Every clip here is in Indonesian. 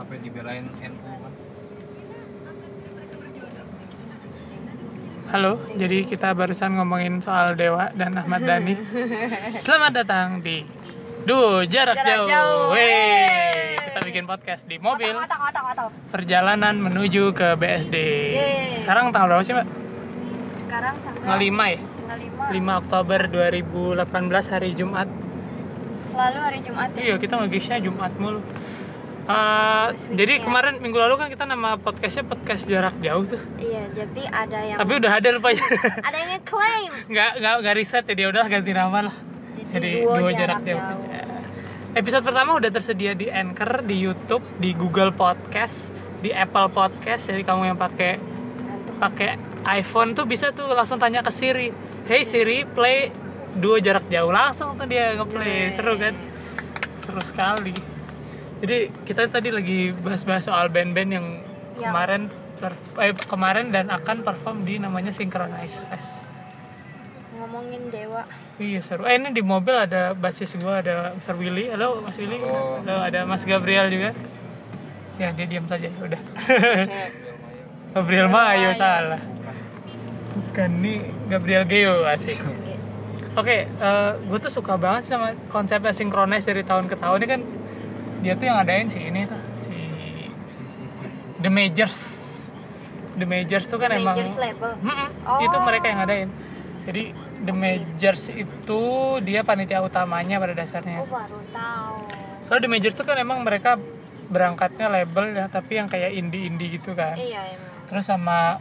sampai dibelain NU kan Halo, jadi kita barusan ngomongin soal Dewa dan Ahmad Dhani. Selamat datang di Duh Jarak, Jarak Jauh. Jauh. Wey, Wey. kita bikin podcast di mobil Otak, otak, otak, otak. perjalanan menuju ke BSD. Yeay. Sekarang tanggal berapa sih, Mbak? Sekarang tanggal Tanggal 5 ya? tanggal 5 5. Oktober 2018 hari Jumat. Selalu hari Jumat ya. Iya, kita ngegisnya Jumat mulu. Uh, jadi kemarin minggu lalu kan kita nama podcastnya podcast jarak jauh tuh. Iya, jadi ada yang Tapi udah ada rupanya. ada yang ngeklaim. nggak nggak nggak riset ya dia udah ganti nama lah. Jadi, Jadi duo, dua jarak, jarak jauh. jauh. Ya. Episode pertama udah tersedia di Anchor, di YouTube, di Google Podcast, di Apple Podcast. Jadi kamu yang pakai pakai iPhone tuh bisa tuh langsung tanya ke Siri. Hey Siri, play duo jarak jauh. Langsung tuh dia ngeplay. Seru kan? Seru sekali. Jadi kita tadi lagi bahas-bahas soal band-band yang Yang- kemarin perf- eh, kemarin dan akan perform di namanya Synchronize Fest. Ngomongin dewa. Iya seru. Eh ini di mobil ada basis gua ada Mr. Willy. Halo Mas Willy. Halo. Halo ada Mas Gabriel juga. Ya dia diam saja. Udah. Gabriel Mayo salah. Bukan nih Gabriel Geo asik. Oke, gue tuh suka banget sama konsepnya synchronize dari tahun ke tahun ini kan dia tuh yang ngadain si ini tuh si si si si si, si. The Majors. The Majors tuh kan emang Majors label. Mm-mm, Oh. itu mereka yang ngadain. Jadi The Majors itu dia panitia utamanya pada dasarnya. Aku baru tahu. Kalau The Majors itu kan emang mereka berangkatnya label ya, tapi yang kayak indie-indie gitu kan. Iya emang. Terus sama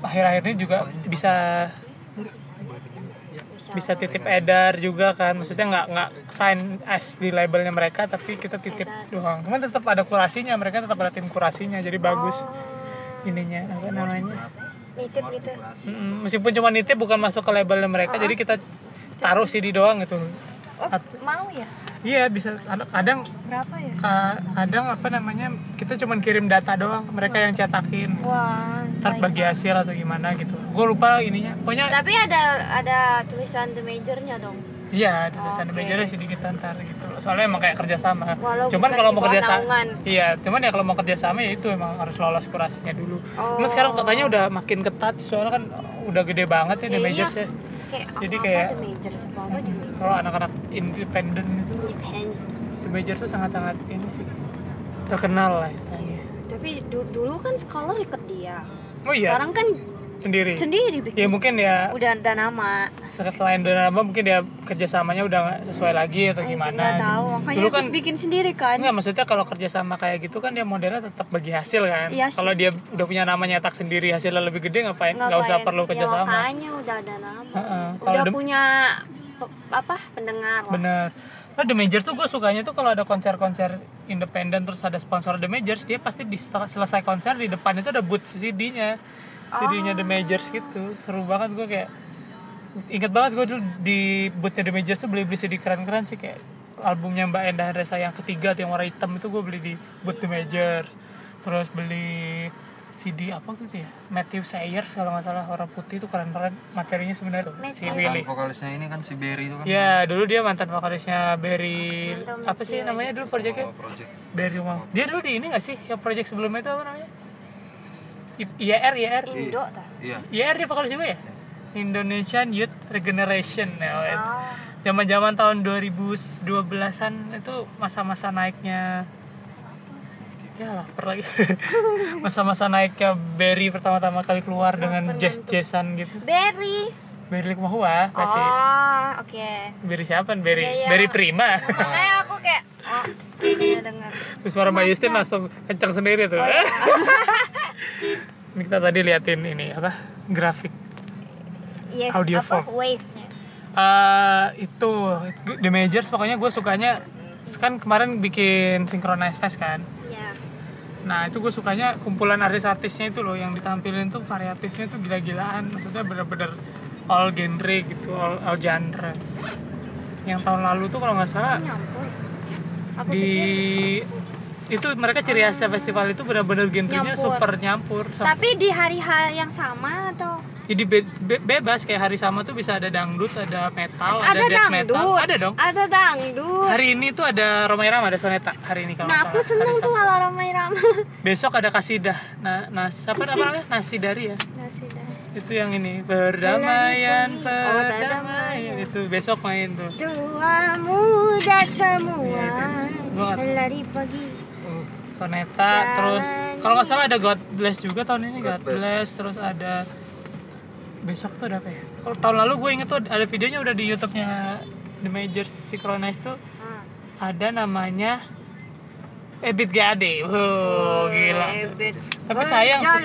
akhir-akhir ini juga bisa Bisa. bisa titip edar juga kan. Maksudnya nggak nggak sign as di labelnya mereka, tapi kita titip Edar. doang. Cuman tetap ada kurasinya, mereka tetap ada tim kurasinya, jadi bagus Oh, ininya apa namanya. nitip gitu. Mm, meskipun cuma nitip bukan masuk ke labelnya mereka, jadi kita taruh CD doang gitu. Oh, At- mau ya? Iya bisa kadang, Berapa ya? ka- kadang apa namanya kita cuma kirim data doang, mereka yang cetakin. Wah. Ntar baik. bagi hasil atau gimana gitu. Gue lupa ininya. Pokoknya Tapi ada ada tulisan the majornya dong. iya ada tulisan Oke. majornya sih dikit ntar gitu. Soalnya emang kayak kerjasama. Walau cuman kalau mau kerjasama, iya. Cuman ya kalau mau kerjasama ya itu emang harus lolos kurasinya dulu. Oh. Cuman sekarang katanya udah makin ketat soalnya kan udah gede banget ya the Iya. majors ya. Kayak Jadi apa kayak- the majors apa apa the majors. Kalau anak-anak independen itu Independent. The Majors tuh sangat-sangat ini sih terkenal lah istilahnya. Tapi du- dulu kan scholar ikut dia. Oh iya, Sekarang kan sendiri. sendiri bikin. Ya mungkin ya Udah ada nama. selain dari nama mungkin dia kerjasamanya udah nggak sesuai lagi atau gimana. Nggak gitu. tahu. Makanya Dulu kan bikin sendiri kan. Enggak, maksudnya kalau kerjasama kayak gitu kan dia modelnya tetap bagi hasil kan. Iya kalau dia udah punya nama nyetak sendiri hasilnya lebih gede ngapain? Nggak usah perlu Ya, kerjasama. makanya udah ada nama. Heeh. Kalau Udah punya apa pendengar lah. Bener. Nah, The Majors tuh gue sukanya tuh kalau ada konser-konser independen terus ada sponsor The Majors, dia pasti di setelah selesai konser di depan itu ada booth CD-nya. CD-nya The Majors gitu. Seru banget gue kayak Ingat banget gue dulu di boothnya The Majors tuh beli-beli CD keren-keren sih kayak albumnya Mbak Endah Resa yang ketiga tuh yang warna hitam itu gue beli di booth The Majors. Terus beli CD apa tuh ya? Matthew Sayers kalau nggak salah warna putih itu keren-keren materinya sebenarnya tuh, si. Willy. Vokalisnya ini kan si Berry itu kan Ya, dulu dia mantan vokalisnya Berry apa sih namanya dulu projectnya? oh, project Berry Umang. Dia dulu di ini gak sih? Yang project sebelumnya itu apa namanya? I- IYR, IYR. Indo tah. iya IYR dia vokalis juga ya? Indonesian Youth Regeneration. Ya, Oh. Zaman-zaman tahun 2012-an itu masa-masa naiknya ya lapar lagi masa-masa naiknya Berry pertama-tama kali keluar dengan jazz-jazzan gitu Berry. Berry Likumahua basis Oh, oke. Berry siapa? Berry Iya, iya. Berry Prima Makanya aku kayak oh, dengar. Terus suara Mbak Yustin langsung kencang sendiri tuh. Oh, iya. ini kita tadi liatin ini apa? Grafik. Iya, Audio apa wave-nya. Eh itu The Majors pokoknya gue sukanya kan kemarin bikin Synchronize Fest kan. Nah itu gue sukanya kumpulan artis-artisnya itu loh yang ditampilin tuh variatifnya tuh gila-gilaan. Maksudnya bener-bener all genre gitu, all, all genre. Yang tahun lalu tuh kalau nggak salah. Aku di pikir itu mereka ciri khasnya festival itu benar-benar genrenya Nyampur. super nyampur tapi di hari H yang sama atau jadi be- be- bebas kayak hari sama tuh bisa ada dangdut ada metal ada, ada death metal. dangdut. Ada dong. Ada dangdut. Hari ini tuh ada Romai Rama ada soneta hari ini kalau nah aku seneng tuh kalau ramai-ramai besok ada kasidah nah nas apa apa namanya? Nasi dari ya? Nasi dah itu yang ini perdamaian. Oh, perdamaian. perdamaian. itu besok main tuh. Tua muda semua. Nggak- Lari pagi. Soneta Jalan. terus kalau nggak salah ada God Bless juga tahun ini God, God Bless. terus ada besok tuh ada apa ya kalau tahun lalu gue inget tuh ada videonya udah di YouTube-nya The Major Synchronize tuh Ah. ada namanya Ebit Gade wow gila Ebet. Tapi sayang sih.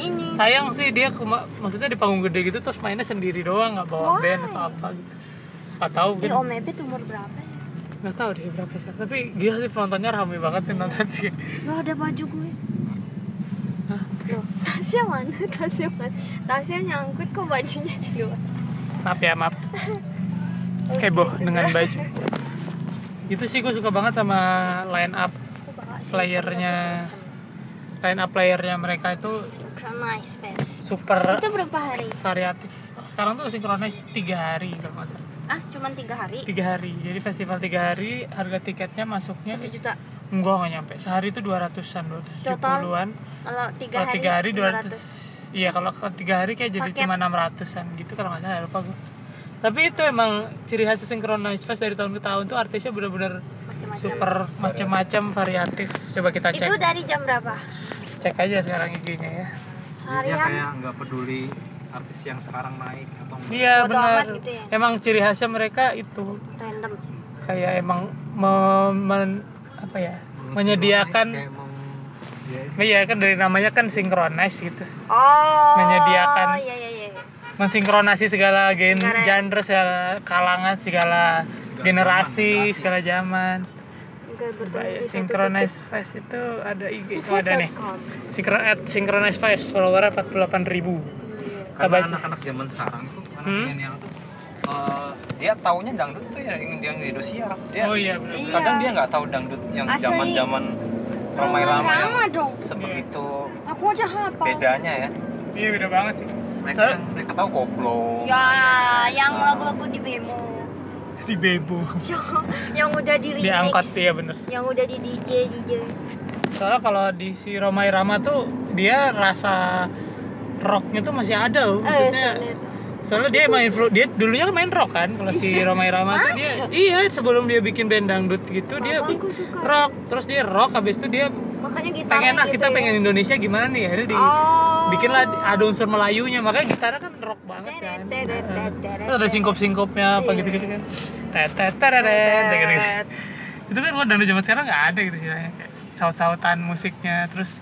Ini sayang sih dia kema- maksudnya di panggung gede gitu terus mainnya sendiri doang nggak bawa Why? band atau apa gitu Ih, gitu Om Ebet umur berapa ya? nggak tahu deh berapa sih tapi gila sih penontonnya rame banget sih nonton Loh ada baju gue Tasnya mana? Tasnya mana? Tasnya nyangkut kok bajunya di luar maaf ya maaf heboh dengan baju itu sih gue suka banget sama line up Playernya. line up playernya mereka itu super Itu berapa hari? variatif sekarang tuh synchronize tiga hari kalau nggak salah Ah, cuman tiga hari? tiga hari jadi festival tiga hari harga tiketnya masuknya Satu juta enggak nggak nyampe. Sehari itu 200-an 270-an Kalau tiga kalau hari, tiga hari 200 200 iya kalau tiga hari kayak jadi Paket. cuma 600-an gitu kalau nggak salah lupa gue tapi itu emang ciri khas Synchronize Fest dari tahun ke tahun tuh artisnya benar-benar Macam-macam super macam-macam variatif. Coba kita Itu cek. dari jam berapa? cek aja sekarang IG-nya ya. Dia Seharian? kayak nggak peduli artis yang sekarang naik atau enggak. iya benar gitu ya? emang ciri khasnya mereka itu. Random. Kayak emang me- men- apa ya menyediakan Kayak mem- ya, Iya kan dari namanya kan synchronize gitu Oh Menyediakan. Iya, iya, iya mensinkronasi segala gen Segala- genre segala kalangan segala generasi segala zaman bertemu Coba ya, di satu synchronize fest itu ada IG titik. oh, ada nih. Synchro at synchronize fest followernya 48 ribu Iya. Kita karena baca. anak-anak zaman sekarang tuh anak Hmm? milenial tuh eh, dia taunya dangdut tuh ya yang yang di Indosiar dia oh iya benar Iya. kadang dia nggak tahu dangdut yang Asli. zaman zaman ramai ramai yang Rama dong. sebegitu Aku aja hafal. bedanya ya. Iya beda banget sih. Mereka Soalnya- mereka tahu koplo. Ya, yang Ah. lagu-lagu di Bemo. Di bebo yang, yang udah di remix. diangkat iya bener. Yang udah di DJ, DJ soalnya kalau di si Romai Rama tuh dia rasa rocknya tuh masih ada loh Eh, maksudnya Sonet. Soalnya dia emang influ dia dulunya kan main rock kan kalau si Romai Rama tuh dia iya sebelum dia bikin band dangdut gitu dia Mamaku suka. rock terus dia rock habis itu dia Makanya gitarnya pengen ah gitu kita ya. pengen Indonesia gimana nih akhirnya di Oh. bikinlah ada unsur Melayunya makanya gitarnya kan rock banget kan terus ada singkop-singkopnya apa Iya. gitu-gitu kan tetet gitu itu kan kalau dangdut zaman sekarang nggak ada gitu sih kayak saut-sautan musiknya terus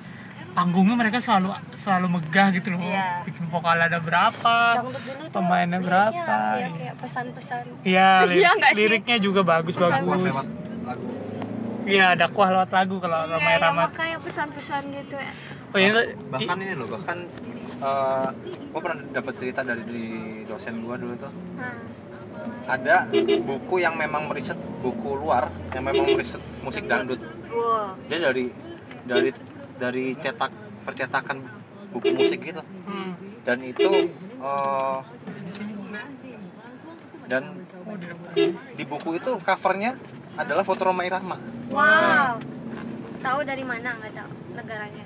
panggungnya mereka selalu selalu megah gitu loh Iya. bikin vokal ada berapa Dangdut dulu tuh pemainnya berapa Ya, iya. kayak pesan-pesan Iya, Iya lirik, sih? liriknya juga bagus Pesan- bagus. lewat lagu Iya, ada kuah lewat lagu kalau Iya, Ramai yang Ramat. kayak pesan-pesan gitu ya Oh ini bahkan ini loh bahkan eh gue pernah dapat cerita dari di dosen gue dulu tuh Nah, ada buku yang memang meriset buku luar yang memang meriset musik dangdut wow dia dari dari dari cetak percetakan buku musik gitu. Hmm. dan itu eh, dan di buku itu covernya adalah foto Roma Irama. Wow. Tahu dari mana? Nggak tahu. Negaranya?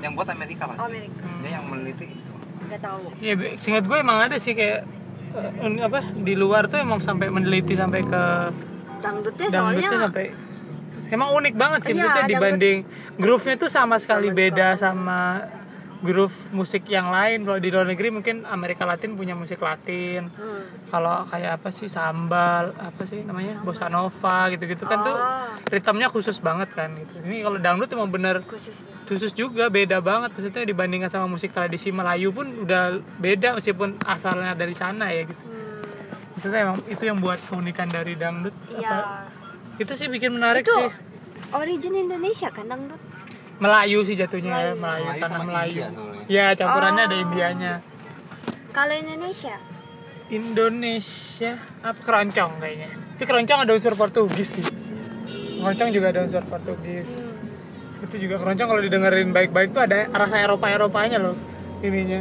Yang buat Amerika Oh, pasti Amerika. Dia yang meneliti itu. Nggak tahu. Be- seingat gue emang ada sih kayak eh, apa di luar tuh emang sampai meneliti sampai ke Dangdutnya soalnya dangdutnya sampai emang unik banget sih Iya, maksudnya dibanding groove-nya tuh sama sekali Sama beda sama groove musik yang lain. Kalau di luar negeri mungkin Amerika Latin punya musik Latin. Hmm. kalau kayak apa sih sambal apa sih namanya? Bossa nova gitu-gitu kan tuh Oh, ritmenya khusus banget kan gitu. Ini kalau dangdut emang bener khusus. khusus juga beda banget. Maksudnya dibandingkan sama musik tradisi Melayu pun udah beda meskipun asalnya dari sana ya gitu. Hmm. maksudnya emang itu yang buat keunikan dari dangdut apa? Iya itu sih bikin menarik Itu sih. origin Indonesia kan dangdut Melayu sih jatuhnya ya Melayu. Melayu, Melayu tanah sama Melayu. India soalnya. ya campurannya ada Oh. Indianya. Kalau Indonesia? Indonesia apa keroncong kayaknya. Tapi keroncong ada unsur Portugis sih. Keroncong juga ada unsur Portugis. Hmm. itu juga keroncong kalau didengerin baik-baik tuh ada rasa Eropa Eropanya loh ininya.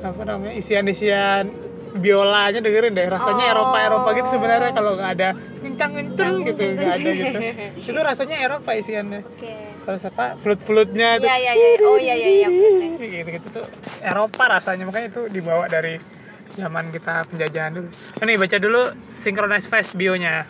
Apa namanya isian-isian biolanya dengerin deh rasanya Oh. Eropa Eropa gitu sebenarnya kalau nggak ada kencang kenceng gitu nggak ada gitu. Itu rasanya Eropa isiannya. Oke. terus apa flute flutenya itu. Iya iya iya. Oh iya iya iya. gitu gitu tuh Eropa rasanya makanya itu dibawa dari zaman kita penjajahan dulu. Ini baca dulu synchronize fest bionya.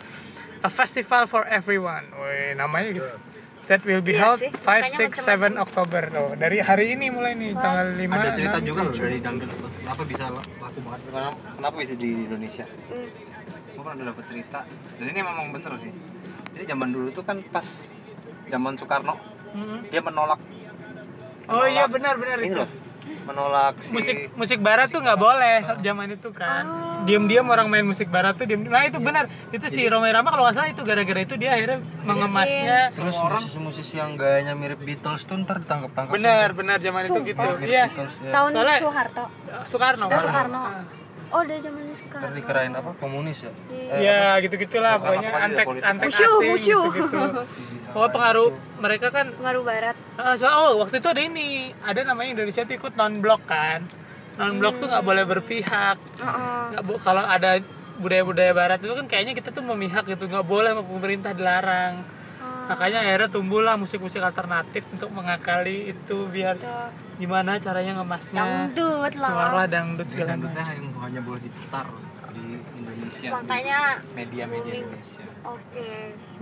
A festival for everyone. Woi, namanya gitu that will be Iya held sih, 5, makanya 6, 7 Oktober loh dari hari ini mulai nih tanggal 5 ada cerita 6, juga loh 7. dari dangdut. Tuh kenapa bisa laku banget? Kenapa, kenapa bisa di Indonesia? Hmm. gue pernah udah dapet cerita. Dan ini memang bener sih. Jadi zaman dulu tuh kan pas zaman Soekarno Mhm. dia menolak. Oh iya benar benar itu. loh menolak si musik musik barat tuh nggak boleh zaman itu kan. Diam-diam orang main musik barat tuh diam nah itu benar. Itu si Roma Irama kalau nggak salah itu gara-gara itu dia akhirnya mengemasnya. Terus musisi-musisi yang gayanya mirip Beatles tuh ntar ditangkap-tangkap benar benar zaman itu gitu. Iya Beatles ya Tahun Soalnya- Soeharto. Soekarno. Oh, Soekarno. Oh, dari zaman Soekarno. ntar dikirain apa komunis ya ya gitu gitulah Bukan pokoknya antek politik. antek Musuh, asing musuh. gitu gitu pengaruh mereka kan Pengaruh barat. Ah, so, oh waktu itu ada ini ada namanya Indonesia tuh ikut non blok kan non blok tuh nggak boleh berpihak Heeh. nggak bo- kalau ada budaya-budaya barat itu kan kayaknya kita tuh memihak gitu nggak boleh sama pemerintah dilarang makanya akhirnya tumbuhlah musik-musik alternatif untuk mengakali itu biar Tuh. gimana caranya ngemasnya Dangdut lah. keluarlah dangdut segala dangdutnya macam yang hanya boleh diputar di Indonesia Makanya di media-media Indonesia oke.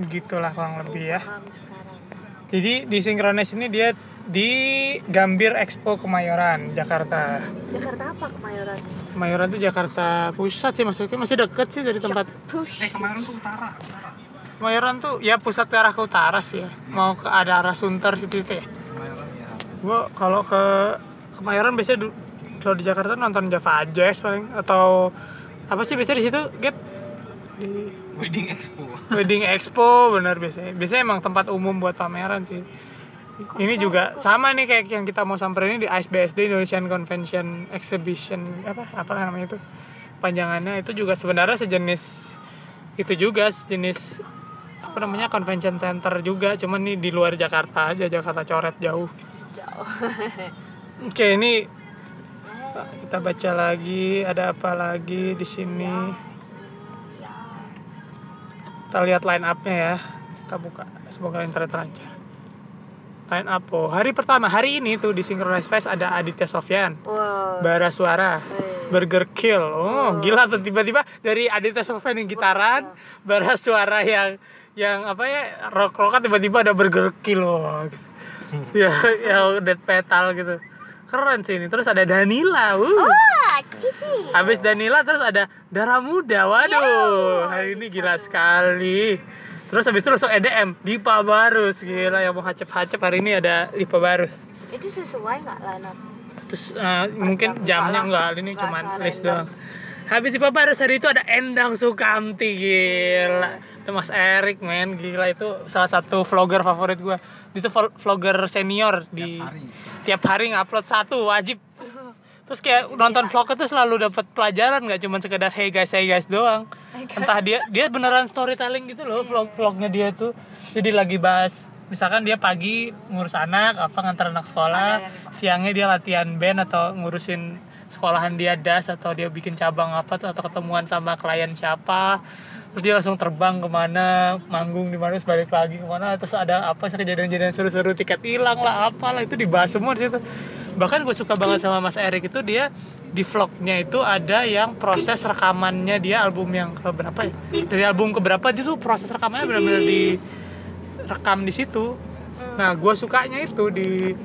gitulah kurang lebih ya jadi di Synchronize ini dia di Gambir Expo Kemayoran Jakarta Jakarta apa Kemayoran? Kemayoran tuh Jakarta pusat sih maksudnya masih deket sih dari tempat Push. kemarin tuh utara Kemayoran tuh ya pusat ke arah ke utara sih ya. Mau ke ada arah Sunter situ itu ya. Ya gua kalau ke Kemayoran biasanya du- kalau di Jakarta nonton Java Jazz paling. Atau apa sih biasanya di situ Gap di wedding expo. Wedding Expo benar biasanya. Biasanya emang tempat umum buat pameran sih. Ini juga sama nih kayak yang kita mau samperin ini di ISBSD Indonesian Convention Exhibition apa apa namanya itu? Panjangannya itu juga sebenarnya sejenis itu juga sejenis apa namanya convention center juga. Cuman nih di luar Jakarta aja Jakarta coret jauh. Jauh. oke ini kita baca lagi ada apa lagi di sini? Kita lihat line up-nya ya. Kita buka semoga internet lancar. Line up oh hari pertama hari ini tuh di Synchronize Fest ada Aditya Sofyan. Wow. Bara Suara. Burger Kill. Oh gila tuh tiba-tiba dari Aditya Sofyan yang gitaran Bara Suara yang yang apa ya rock rockan tiba-tiba ada Burger Kill oh, gitu. ya yang death metal gitu keren sih ini terus ada Danila uh. Cici. Habis Danila terus ada Darah Muda. Waduh, hari ini gila sekali. Terus habis itu langsung EDM, Dipa Barus. Gila yang mau hacep-hacep hari ini ada Dipa Barus. Itu sesuai nggak up? Terus eh, mungkin jamnya enggak, ini Nggak cuman salah, list doang. Habis Dipa Barus hari itu ada Endang Sukamti. Gila. Ada Mas Erik men, gila. Itu salah satu vlogger favorit gua. Itu vlog- vlogger senior di tiap hari ngupload satu wajib. Terus kayak nonton vlognya tuh selalu dapat pelajaran nggak cuma sekedar hey guys hey guys doang. Entah dia dia beneran storytelling gitu loh vlog vlognya dia tuh jadi lagi bahas misalkan dia pagi ngurus anak apa ngantar anak sekolah siangnya dia latihan band atau ngurusin sekolahan dia das atau dia bikin cabang apa atau ketemuan sama klien siapa. Terus dia langsung terbang ke mana manggung di mana balik lagi ke mana. Terus ada apa sih kejadian-kejadian seru-seru tiket hilang lah apalah itu dibahas semua di situ. Bahkan gue suka banget sama Mas Erik itu dia di vlognya itu ada yang proses rekamannya dia album yang keberapa ya? Dari album keberapa dia tuh proses rekamannya benar-benar direkam di situ. Nah gue sukanya itu di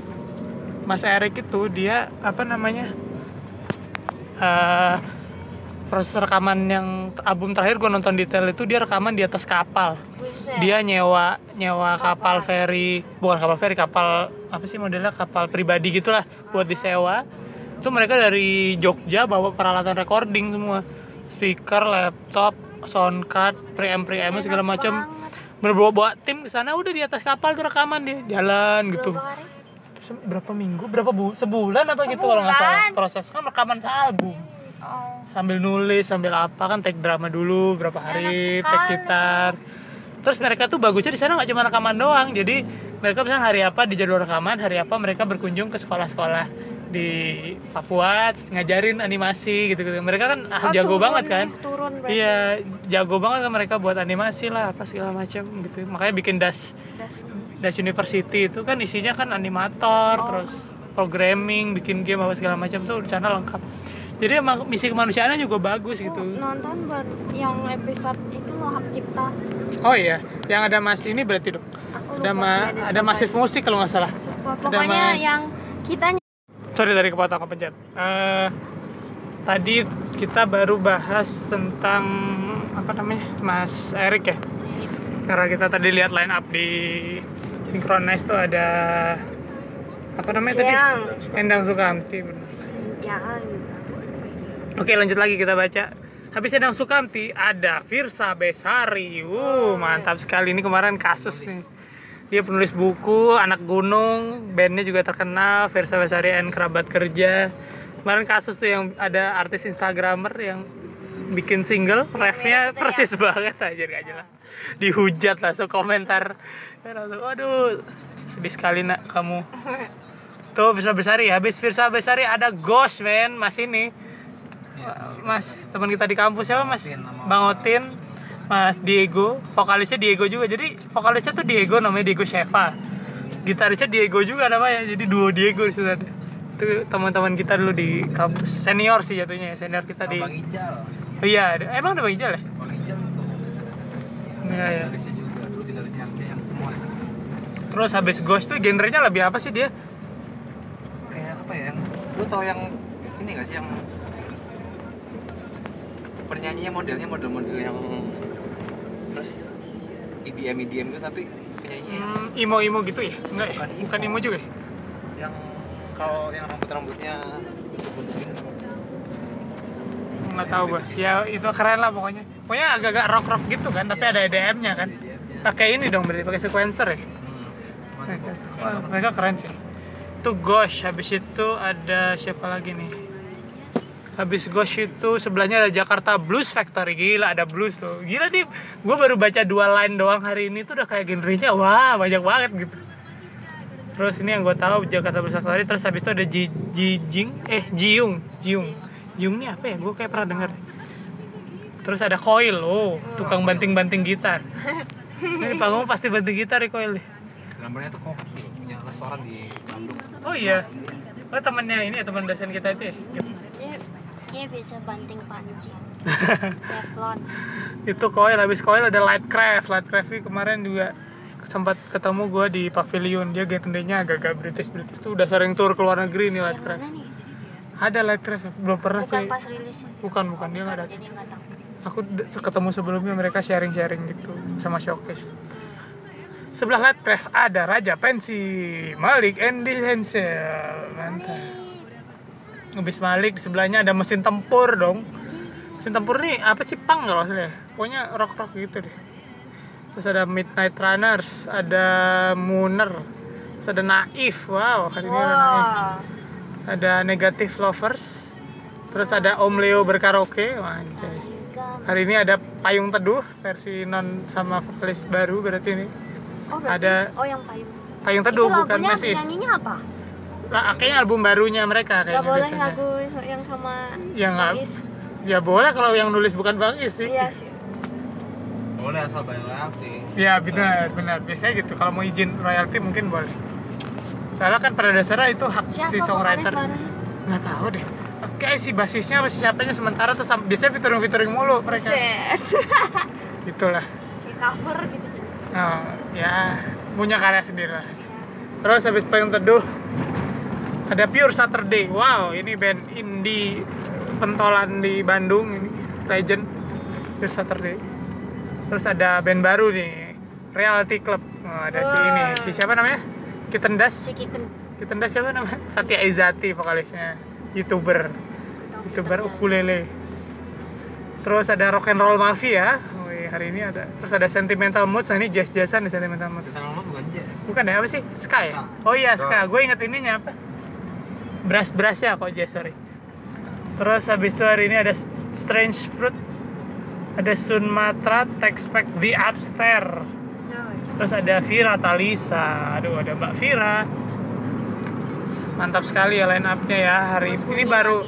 Mas Erik itu dia apa namanya eh proses rekaman yang album terakhir gue nonton detail itu dia rekaman di atas kapal. Buset. dia nyewa nyewa kapal. feri bukan kapal feri kapal apa sih modelnya? Kapal pribadi gitulah buat disewa. Itu mereka dari Jogja bawa peralatan recording semua. Speaker laptop sound card preamp preamp segala macam bawa bawa tim ke sana udah di atas kapal tuh rekaman dia. Jalan gitu. Hari? Berapa minggu? Berapa bu sebulan apa gitu kalau nggak salah? Sebulan. proses kan rekaman album Oh. sambil nulis sambil apa kan take drama dulu berapa hari take gitar. Terus mereka tuh bagusnya di sana nggak cuma rekaman doang. Jadi mereka misalnya hari apa di jadwal rekaman hari apa mereka berkunjung ke sekolah-sekolah di Papua terus ngajarin animasi gitu gitu mereka kan ah, Oh, jago turun banget kan? turun berarti. Iya jago banget kan mereka buat animasi lah apa segala macam gitu. Makanya bikin das Das- das university itu kan isinya kan animator Oh. terus programming bikin game apa segala macam tuh channel lengkap. Jadi emang misi kemanusiaannya juga bagus gitu. Nonton buat yang episode itu loh hak cipta. Oh iya yang ada mas ini berarti dong aku ada ma ada siapa. masif musik kalau nggak salah. Lupa. pokoknya Mas- yang kita sorry dari kepotong kepencet Eh, tadi kita baru bahas tentang apa namanya Mas Erik ya? Karena kita tadi lihat line up di Synchronize tuh ada apa namanya tadi. Endang Sukamti jangan Oke lanjut lagi kita baca. Habis Endang Sukamti ada Firsa Besari. Wuh mantap sekali ini kemarin kasus nih. Dia penulis buku, anak gunung, bandnya juga terkenal Firsa Besari and kerabat kerja. Kemarin kasus tuh yang ada artis instagramer yang bikin single refnya persis banget aja gak jelas. Dihujat langsung komentar. Langsung waduh sedih sekali nak kamu. Tuh Firsa Besari habis Firsa Besari ada Ghost man mas ini. Mas. Teman kita di kampus siapa Mas? Bang Otin Mas Diego vokalisnya Diego juga. Jadi vokalisnya tuh Diego namanya Diego Sheva. Gitarisnya Diego juga namanya jadi duo Diego di situ. Itu teman-teman kita dulu di kampus. Senior sih jatuhnya ya, senior kita di Bang Ijal oh iya emang ada Bang Ijal ya? Bang Ijal itu iya ya gitarisnya juga dulu gitarisnya yang yang semua ya. terus habis Ghost tuh genrenya lebih apa sih dia? Kayak apa ya yang lu tau yang ini gak sih yang penyanyinya modelnya model-model yang terus E EDM EDM itu tapi penyanyinya hmm, imo imo gitu ya? Enggak ya? Bukan emo. bukan imo juga ya? Yang kalau yang rambut rambutnya nggak tahu gua. Ya itu keren lah pokoknya. Pokoknya agak-agak rock rock gitu kan tapi ada EDM nya kan. Pakai ini dong berarti pakai sequencer ya? Hmm. Wah, mereka keren sih. Itu Gosh habis itu ada siapa lagi nih? Habis Gosh itu sebelahnya ada Jakarta Blues Factory. Gila ada blues tuh. Gila nih gue baru baca dua line doang hari ini tuh udah kayak genrenya wah banyak banget gitu. Terus ini yang gue tahu Jakarta Blues Factory terus habis itu ada Ji Jing eh Jiung Jiung Jiung ini apa ya? Gue kayak pernah denger. Terus ada Coil oh tukang banting-banting gitar. Ini di panggung pasti banting gitar ya Coil nih. Gambarnya tuh koki punya restoran di Bandung. Oh iya. Oh temannya ini ya teman dosen kita itu ya. dia, dia bisa banting panci. Teflon. Itu koil habis koil ada Lightcraft. Lightcraft ini kemarin juga sempat ketemu gua di pavilion. Dia genrenya agak-agak British British tuh udah sering tur ke luar negeri nih yang Lightcraft. mana nih Ada Lightcraft belum pernah bukan sih. pas rilisnya Bukan bukan dia nggak ada. jadi nggak tahu Aku ketemu sebelumnya mereka sharing-sharing gitu sama showcase. Sebelah Lightcraft ada Raja Pensi, Malik Andy Hensel. Mantap. Habis Malik di sebelahnya ada mesin tempur dong. Mesin tempur nih apa sih pang kalau salah ya? Pokoknya rock rock gitu deh. Terus ada Midnight Runners, ada Mooner, terus ada Naif. Wow, hari ini ada Naif. Ada Negative Lovers. Terus ada Om Leo berkaraoke. Anjay. Hari ini ada Payung Teduh versi non sama vokalis baru berarti ini. oh berarti ada- oh yang payung Payung Teduh itu bukan lagunya Mesis. penyanyinya apa Lah, kayaknya album barunya mereka nggak kayaknya boleh biasanya. lagu yang sama Ya, nggak- Is. Ya boleh kalau yang nulis bukan Bang Is sih. iya sih boleh asal bayar royalti Ya benar, benar. Biasanya gitu. Kalau mau izin royalti mungkin boleh. Soalnya kan pada dasarnya itu hak siapa si songwriter. Nggak tahu deh. Oke si basisnya apa si siapanya sementara tuh biasanya featuring featuring mulu mereka. Itulah. kayak cover gitu Nah, ya punya karya sendiri lah. Terus habis payung teduh ada Pure Saturday. Wow, ini band indie pentolan di Bandung ini legend Pure Saturday. Terus ada band baru nih, Reality Club. Oh, ada si ini, si siapa namanya? Kitten Das. si kitten Kitten Das siapa namanya? Fatia Izati vokalisnya, youtuber, youtuber ukulele. Terus ada Rock and Roll Mafia. Wih, hari ini ada. Terus ada Sentimental Moods. Nah, ini jazz-jazzan di Sentimental Moods. sisa ngomong bukan aja Bukan ya apa sih? Ska ya? Oh iya ska. Gue inget ininya apa? Brass brassnya kok jazz sorry. Terus habis itu hari ini ada Strange Fruit, ada Sunmatra, Texpack The Upstairs. Terus ada Vira Talisa, aduh ada Mbak Vira. mantap sekali ya line up-nya ya. Hari ini baru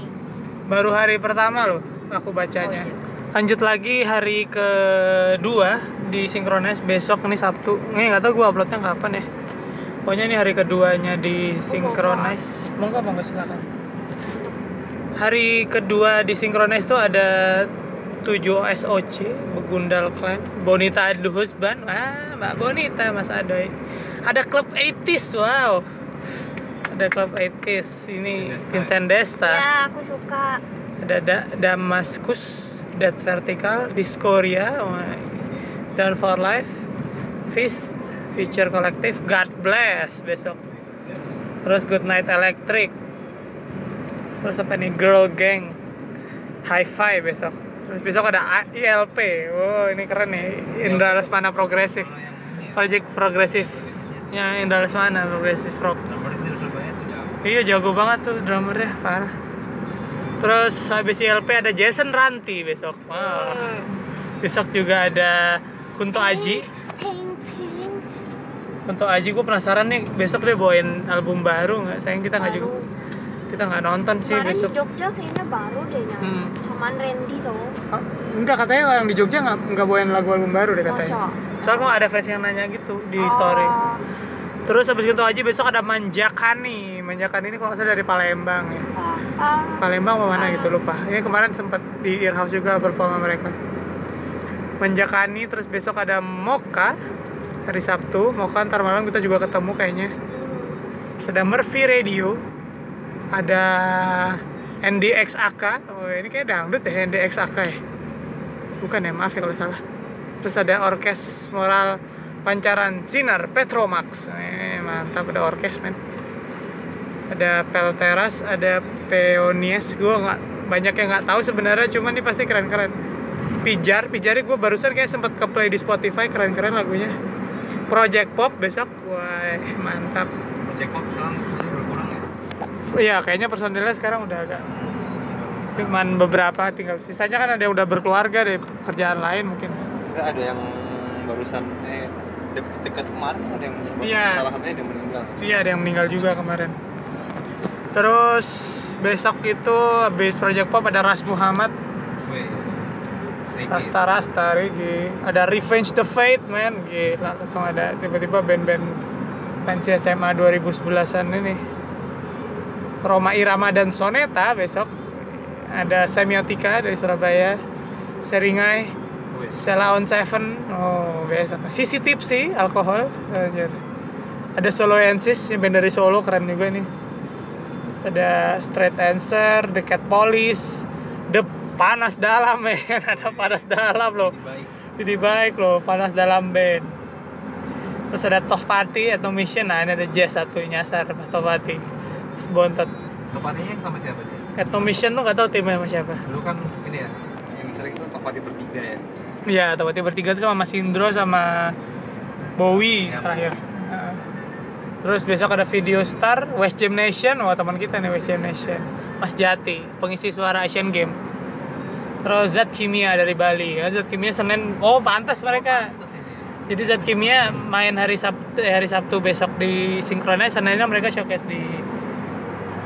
baru hari pertama loh aku bacanya. Lanjut lagi hari kedua di Synchronize. Besok ini Sabtu. Ini nggak tahu gue uploadnya kapan ya. Pokoknya ini hari keduanya di Synchronize. Mau nggak mau nggak silakan. Hari kedua di Synchronize tuh ada 7 SOC Begundal Clan. Bonita Adu Husband. Ah Mbak Bonita Mas Adoy. Ada klub 80s wow. Ada klub 80s ini Vincent Desta. Vincent Desta. Ya aku suka. Ada da Damascus Dead Vertical Discoria oh my. dan For Life Fist Future Collective God Bless besok. Yes. terus Good Night Electric. Terus apa nih? Girl Gang. Hi-Fi besok terus besok ada ILP wow ini keren nih Indra Lesmana Progresif Project Progresif ya Indra Lesmana Progresif Rock. Iya jago banget tuh drummernya parah. Terus habis ILP ada Jason Ranti besok. Wah. Besok juga ada Kunto Aji. Kunto Aji gue penasaran nih besok dia bawain album baru nggak? Sayang kita nggak juga kita nggak nonton sih kemarin besok. di Jogja kayaknya baru deh nyanyi Hmm. cuman Randy tuh Ah, enggak katanya yang di Jogja nggak nggak bawain lagu album baru deh katanya. Masa? Soalnya ada fans yang nanya gitu di Oh, story. Terus habis Kunto Aji besok ada Manjakani. Manjakani ini kalau salah dari Palembang ya. ah, ah. Palembang mana gitu lupa. Ini kemarin sempat di Earhouse juga performa mereka. Menjakani terus besok ada Moka hari Sabtu. Moka ntar malam kita juga ketemu kayaknya. Terus ada Murphy Radio. Ada NDXAK. Oh ini kayak dangdut ya NDXAK ya. Bukan ya maaf ya kalau salah. Terus ada orkes moral pancaran Sinar Petromax. Eh, mantap ada orkes men ada Pelteras, ada Peonies. Gue nggak banyak yang nggak tahu sebenarnya, cuman ini pasti keren-keren. Pijar, Pijar gue barusan kayak sempet ke play di Spotify, keren-keren lagunya. Project Pop besok, wah mantap. Jack Pop ya. Iya, kayaknya personilnya sekarang udah agak cuman beberapa tinggal sisanya kan ada yang udah berkeluarga deh kerjaan lain mungkin. Enggak ada yang barusan eh dekat kemarin ada yang Iya. salah satunya dia meninggal. iya ada yang meninggal juga kemarin. Terus besok itu habis Project Pop ada Ras Muhammad. Rasta Rasta Reggae ada Revenge the Fate man gila langsung ada tiba-tiba band-band pensi SMA 2011an ini Roma Irama dan Soneta besok. Ada Semiotika dari Surabaya Seringai Weh. Sela on Seven. Oh besok Sisi Tipsy alkohol. Anjir. ada Soloensis yang band dari Solo keren juga nih. Terus ada Straight Answer The Cat Police The Panas Dalam men. Ada Panas Dalam loh. Jadi baik. Loh Panas Dalam band. Terus ada Tohpati atau Mission. Nah ini ada Jazz satu nyasar Tohpati. terus Bontot. Tepatnya sama siapa dia? Etno Mission tuh gak tau timnya sama siapa. Dulu kan ini ya yang sering itu Topati bertiga ya. Iya, Tohpati bertiga tuh sama Mas Indro sama Bowie Ya, terakhir. Nah. terus besok ada Video Star West Jam Nation. Wah teman kita nih West Jam Nation. Mas Jati pengisi suara Asian Game terus Zat Kimia dari Bali. Ya, Zat Kimia Senin. Oh pantas mereka. Ini. Jadi Zat Kimia main hari Sabtu eh, hari Sabtu besok di Synchronize, Seninnya mereka showcase di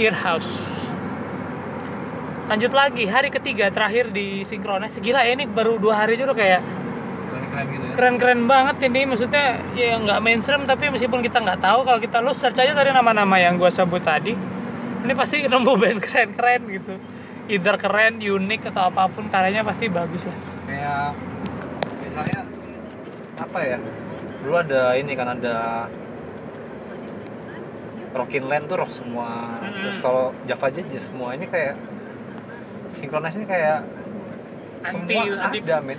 Earhouse. Lanjut lagi hari ketiga terakhir di Synchronize. Gila ya ini baru dua hari juga kayak Keren-keren gitu ya. keren-keren banget ini. Maksudnya ya nggak mainstream tapi meskipun kita nggak tahu kalau kita lu search aja tadi nama-nama yang gua sebut tadi, ini pasti nemu band keren-keren gitu. Either keren, unik atau apa pun karyanya pasti bagus lah. Kayak misalnya apa ya? Dulu ada ini kan ada Rockin Land tuh rock semua. Mm-mm. Terus kalau Java aja jazz semua ini kayak sinkronis ini kayak Anti semua anti. ada men.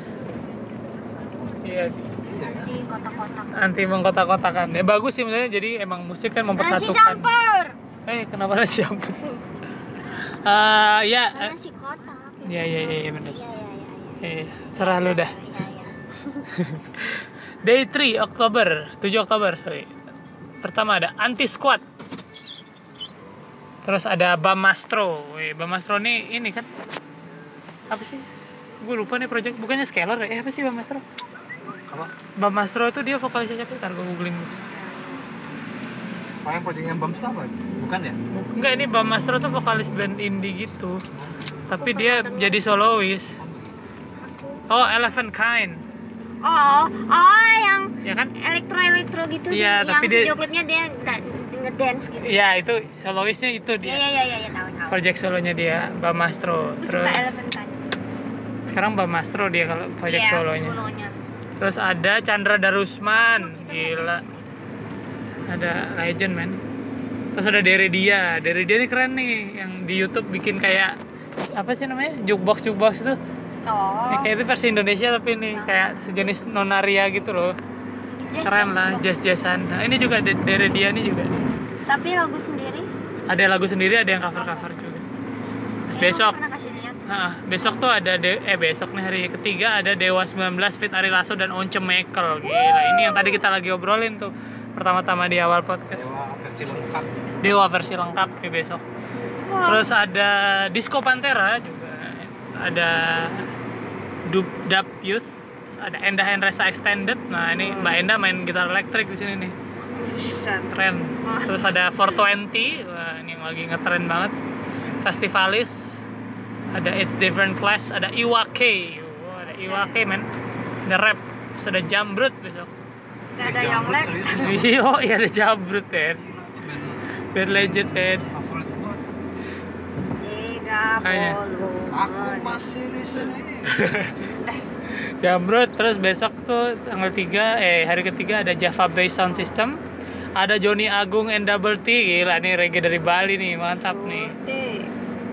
iya sih. Iya kan? di kotak-kotak anti mengkotak-kotakan. Ya bagus sih maksudnya. Jadi emang musik kan nasi mempersatukan. campur! Eh kenapa nasi campur? Eh ya eh, nasi kotak. Iya, iya, iya, iya, bener. iya iya iya eh, serah lu dah. Iya iya. Day 3 Oktober. 7 Oktober sorry. Pertama ada anti squad terus ada Bamastro Wih, Bamastro nih ini kan apa sih gue lupa nih project bukannya Scalar ya eh, apa sih Bamastro Apa? Bamastro itu dia vokalisnya siapa? Ntar gue googling dulu Oh yang projectnya Bams itu apa? Bukan ya? Enggak ini Bam Mastro tuh vokalis band indie gitu. Tapi dia jadi solois. Oh, Elephant Kind. Oh, oh yang Ya kan? elektro elektro gitu Iya, yang tapi dia- video klipnya dia ngedance gitu. Iya, itu soloisnya itu dia. iya iya iya tahu tahu. Project solonya dia Bam Mastro. Terus suka elephant kan. sekarang Bam Mastro dia kalau project Iya, solonya. solonya. Terus ada Chandra Darusman, gila. Ada legend man. Terus ada Deredia, Deredia ini keren nih, yang di YouTube bikin kayak apa sih namanya jukebox jukebox itu. Oh. Ya, kayak itu versi Indonesia tapi ini kayak sejenis nonaria gitu loh. Jazz Keren lah, jazz jazzan. Nah, ini juga De- Deredia ini juga. Tapi lagu sendiri. Ada lagu sendiri, ada yang cover cover juga. Terus besok. Nah, besok tuh ada de eh besok nih hari ketiga ada Dewa 19 Fit Ari Lasso dan Once Mekel. Gila, ini yang tadi kita lagi obrolin tuh pertama-tama di awal podcast. Dewa versi lengkap. Dewa versi lengkap nih besok. Terus ada Disco Pantera juga. Ada Dub Dub Youth, ada Endah Endresa Extended. Nah, ini Mbak Enda main gitar elektrik di sini nih. Keren. Terus ada 420, wah ini yang lagi ngetren banget. Festivalis. Ada It's Different Class, ada Iwake. Wah, ada Iwake, men. Ada rap, terus ada Jambrut besok. Gak ada yang lab. Iya, iya ada Jambrut, men. Band legend. Favorit Kayaknya. puluh. Aku masih di sini. Jamrut terus besok tuh tanggal 3 eh hari ketiga ada Java Bass Sound System. Ada Joni Agung and Double T. Gila nih reggae dari Bali nih mantap nih.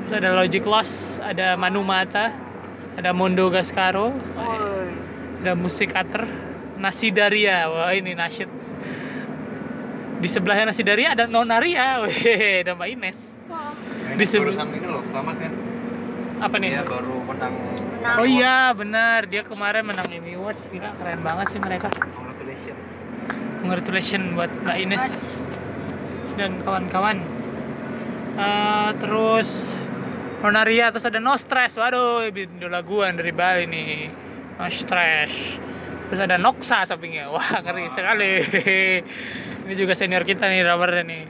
Terus ada Logic Loss ada Manu Mata ada Mondo Gascaro Oi. ada Musikater Nasidaria wah ini nasyid. Di sebelahnya Nasidaria ada Nonaria weh ada Mbak Ines. Nah, Di barusan ini loh, selamat ya. apa nih? Dia baru menang Menang. oh iya benar dia kemarin menang Emmy Awards gila keren banget sih mereka congratulations. Congratulations buat Mbak Ines dan kawan-kawan. Eh, terus Nonaria terus ada No Stress. Waduh, idola gua dari Bali nih. No Stress. Terus ada Noxa sampingnya. Wah, ngeri sekali. Ini juga senior kita nih drummernya nih.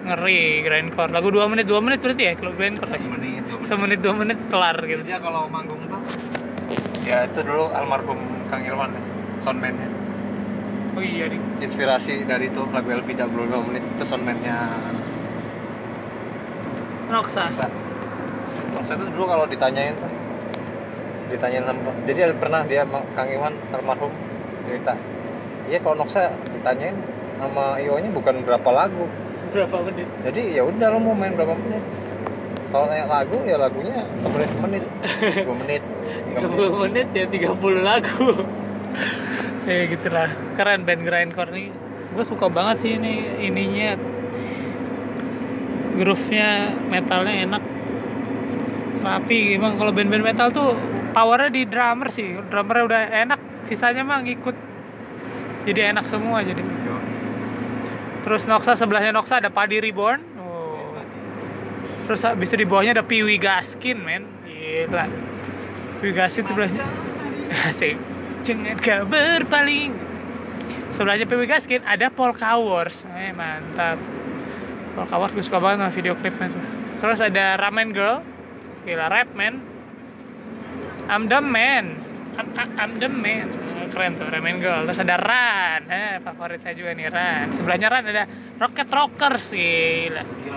Ngeri, grindcore. Lagu 2 menit, 2 menit berarti ya kalau grindcore. Semenit, dua menit. Semenit 2 menit kelar gitu. Dia kalau manggung tuh ya itu dulu almarhum Kang Irwan ya, soundman-nya. Oh iya nih. Inspirasi dari itu lagu LP 25 menit itu soundman-nya Noxa. Sa. Saya tuh dulu kalau ditanyain tuh ditanyain sama jadi ada pernah dia Kang Iwan almarhum cerita iya kalau Noksa ditanyain sama IO nya bukan berapa lagu Berapa menit? jadi ya udah lo mau main berapa menit? Kalau nanya lagu ya lagunya semenit semenit. Dua menit. Tiga menit. 30 menit ya 30 lagu. Ya gitulah. Keren band grindcore nih. Gue suka banget sih ini ininya. Groove-nya metalnya enak. Rapi emang kalau band-band metal tuh powernya di drummer sih. Drummernya udah enak sisanya mah ngikut. Jadi enak semua jadi terus Noxa sebelahnya Noxa ada Padi Reborn. Oh. terus habis itu di bawahnya ada Piwi Gaskin men. Gila. Piwi Gaskin sebelahnya. Asik. Jangan kau berpaling. Sebelahnya Piwi Gaskin ada Polka Wars eh mantap. Polka Wars gue suka banget sama video klipnya tuh terus ada Ramen Girl. Gila rap man I'm the man. I'm, I'm- the man keren tuh Ramen Girl terus ada Ran eh favorit saya juga nih Ran. Sebelahnya Ran ada Rocket Rockers gila. Gila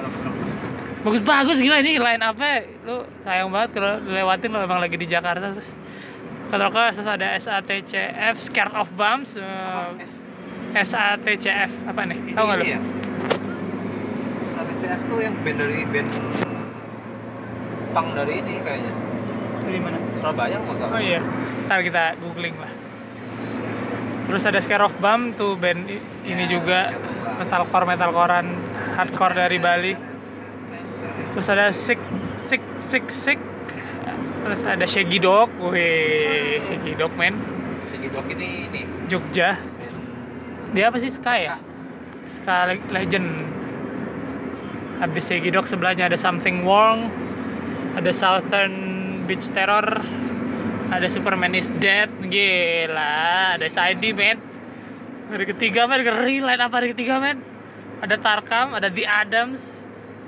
bagus bagus gila ini line apa lu sayang banget kalau lewatin lo emang lagi di Jakarta terus. Rockers terus ada SATCF Scared of Bombs eh, SATCF apa nih? Tahu nggak lu? ya SATCF tuh yang band dari band punk dari ini kayaknya. Di mana? Surabaya nggak salah. Oh iya. Ntar kita googling lah terus ada Scare of Bomb tuh band i- ini Ya, juga of Bomb. metalcore metalcorean hardcore dari Bali. Terus ada Sick Sick Sick Sick. Terus ada Shaggy Dog wih Shaggy Dog men. Segi Dok ini ini. Jogja. Dia apa sih? Sky ya? Sky Le- Legend. Habis Shaggy Dog sebelahnya ada Something Wrong ada Southern Beach Terror ada Superman is Dead gila. Ada SID men. Hari ketiga men. Ngeri line apa hari ketiga men. Ada Tarkam ada The Adams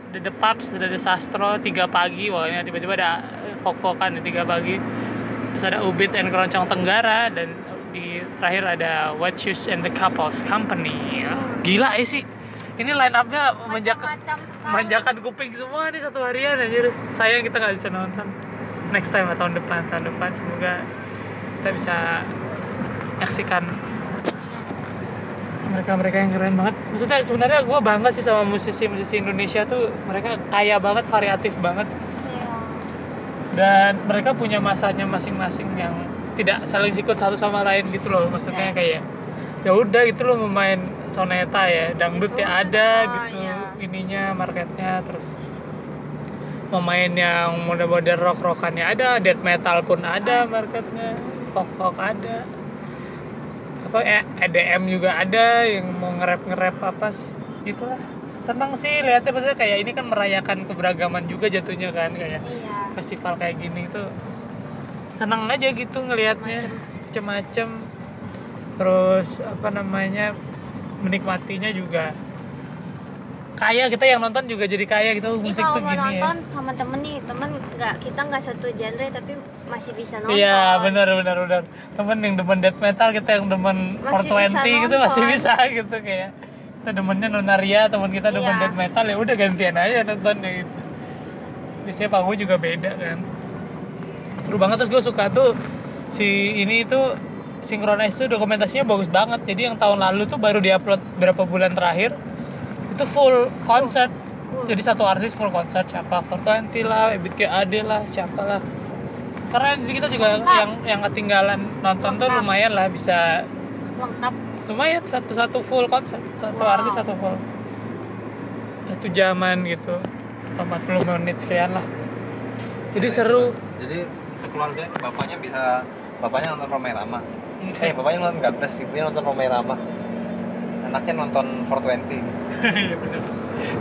ada The Pups ada The Sastro tiga pagi. Wah ini tiba-tiba ada fok-fokan di tiga pagi. Terus ada Ubit and Keroncong Tenggara dan di terakhir ada White Shoes and the Couples Company. Gila ya sih. Ini line up-nya sekali. manjakan kuping semua nih satu harian aja sayang kita nggak bisa nonton next time lah, tahun depan tahun depan semoga kita bisa nyaksikan mereka mereka yang keren banget maksudnya sebenarnya gue bangga sih sama musisi-musisi Indonesia tuh mereka kaya banget variatif banget Iya. dan mereka punya masanya masing-masing yang tidak saling sikut satu sama lain gitu loh maksudnya Ya. kayak ya udah gitu loh memain soneta ya dangdut ya Soneta, ada gitu ya. ininya marketnya terus pemain yang model-model rock rockannya ada death metal pun ada marketnya folk folk ada. Apa EDM juga ada yang mau nge-rap nge-rap apa s- gitulah seneng sih lihatnya maksudnya kayak ini kan merayakan keberagaman juga jatuhnya kan kayak Iya. festival kayak gini tuh seneng aja gitu ngelihatnya macem-macem. Terus apa namanya menikmatinya juga kaya kita yang nonton juga jadi kaya gitu Ini musik kalau tuh mau gini ya nonton sama temen nih, temen nggak kita nggak satu genre tapi masih bisa nonton. Iya benar benar benar. Temen yang demen death metal kita yang demen Masih 420 bisa gitu masih nonton. bisa gitu kayak kita demennya Nonaria teman kita demen Iya. death metal ya udah gantian aja nontonnya gitu. Biasanya panggung juga beda kan. Seru banget terus gue suka tuh si ini tuh Synchronize tuh dokumentasinya bagus banget. Jadi yang tahun lalu tuh baru diupload berapa bulan terakhir itu full konser. Full. Jadi satu artis full konser siapa 420 lah, Ebit GAD lah, siapa lah. Karena jadi kita juga Lengkap. yang yang ketinggalan nonton tuh Lengkap. lumayan lah bisa Lengkap. lumayan satu satu full konser satu Wow. artis satu full satu jaman gitu atau 40 menit sekian lah jadi seru jadi sekeluarga bapaknya bisa bapaknya nonton Romai Rama Hmm. eh bapaknya nonton Gabres ibunya nonton Romai Rama anaknya nonton 420 iya bener.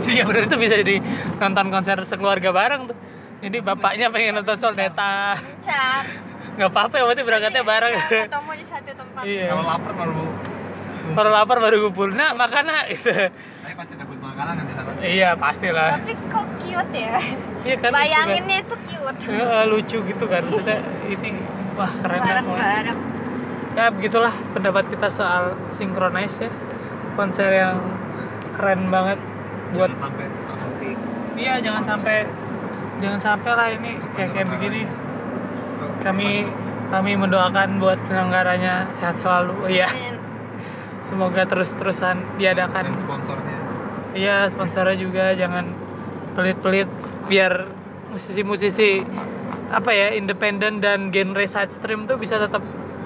Iya bener. Itu bisa jadi nonton konser sekeluarga bareng tuh. Jadi bapaknya pengen nonton Solneta Cat. nggak apa-apa ya berarti berangkatnya bareng. Iya, ketemu di satu tempat. iya. Kalau lapar baru baru lapar baru kumpul nah makan nak gitu. Tapi pasti dapat makanan kan di sana iya pastilah. Tapi kok cute ya? iya kan kan? Bayanginnya itu cute. Eh, lucu gitu kan. Maksudnya ini wah keren banget. Bareng-bareng. ya begitulah pendapat kita soal synchronize ya konser yang keren banget buat Jangan sampai terbukti iya jangan sampai jangan sampai lah ini kayak kayak begini. kami kami mendoakan buat penyelenggaranya sehat selalu. Oh iya. Semoga terus terusan diadakan. Dan sponsornya. Iya sponsornya juga jangan pelit-pelit biar musisi-musisi apa ya independen dan genre side stream tuh bisa tetap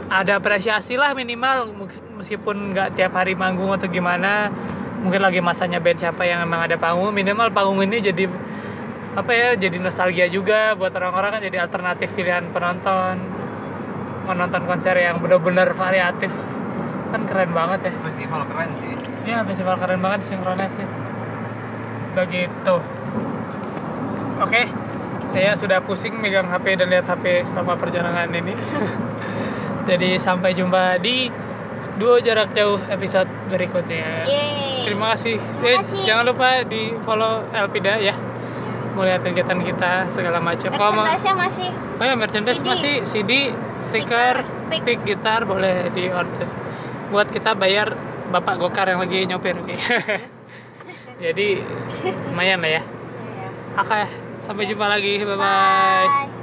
ada apresiasi lah minimal meskipun nggak tiap hari manggung atau gimana mungkin lagi masanya band siapa yang emang ada panggung minimal panggung ini jadi apa ya jadi nostalgia juga buat orang-orang kan jadi alternatif pilihan penonton menonton konser yang benar-benar variatif kan keren banget ya festival keren sih Ya festival keren banget sinkronis sih. Begitu. Oke, saya sudah pusing megang HP dan lihat HP selama perjalanan ini. Jadi sampai jumpa di duo jarak jauh episode berikutnya. Yeay. Terima kasih. Terima Eh, kasih. jangan lupa di follow Elpida ya. Mau lihat kegiatan kita segala macam. Merchandise-nya masih Oh ya merchandise CD. masih CD, stiker, pick. pick gitar boleh di order. Buat kita bayar bapak gokar yang lagi nyopir nih. Jadi lumayan lah ya. Iya. Oke, sampai jumpa lagi. Bye bye. Bye.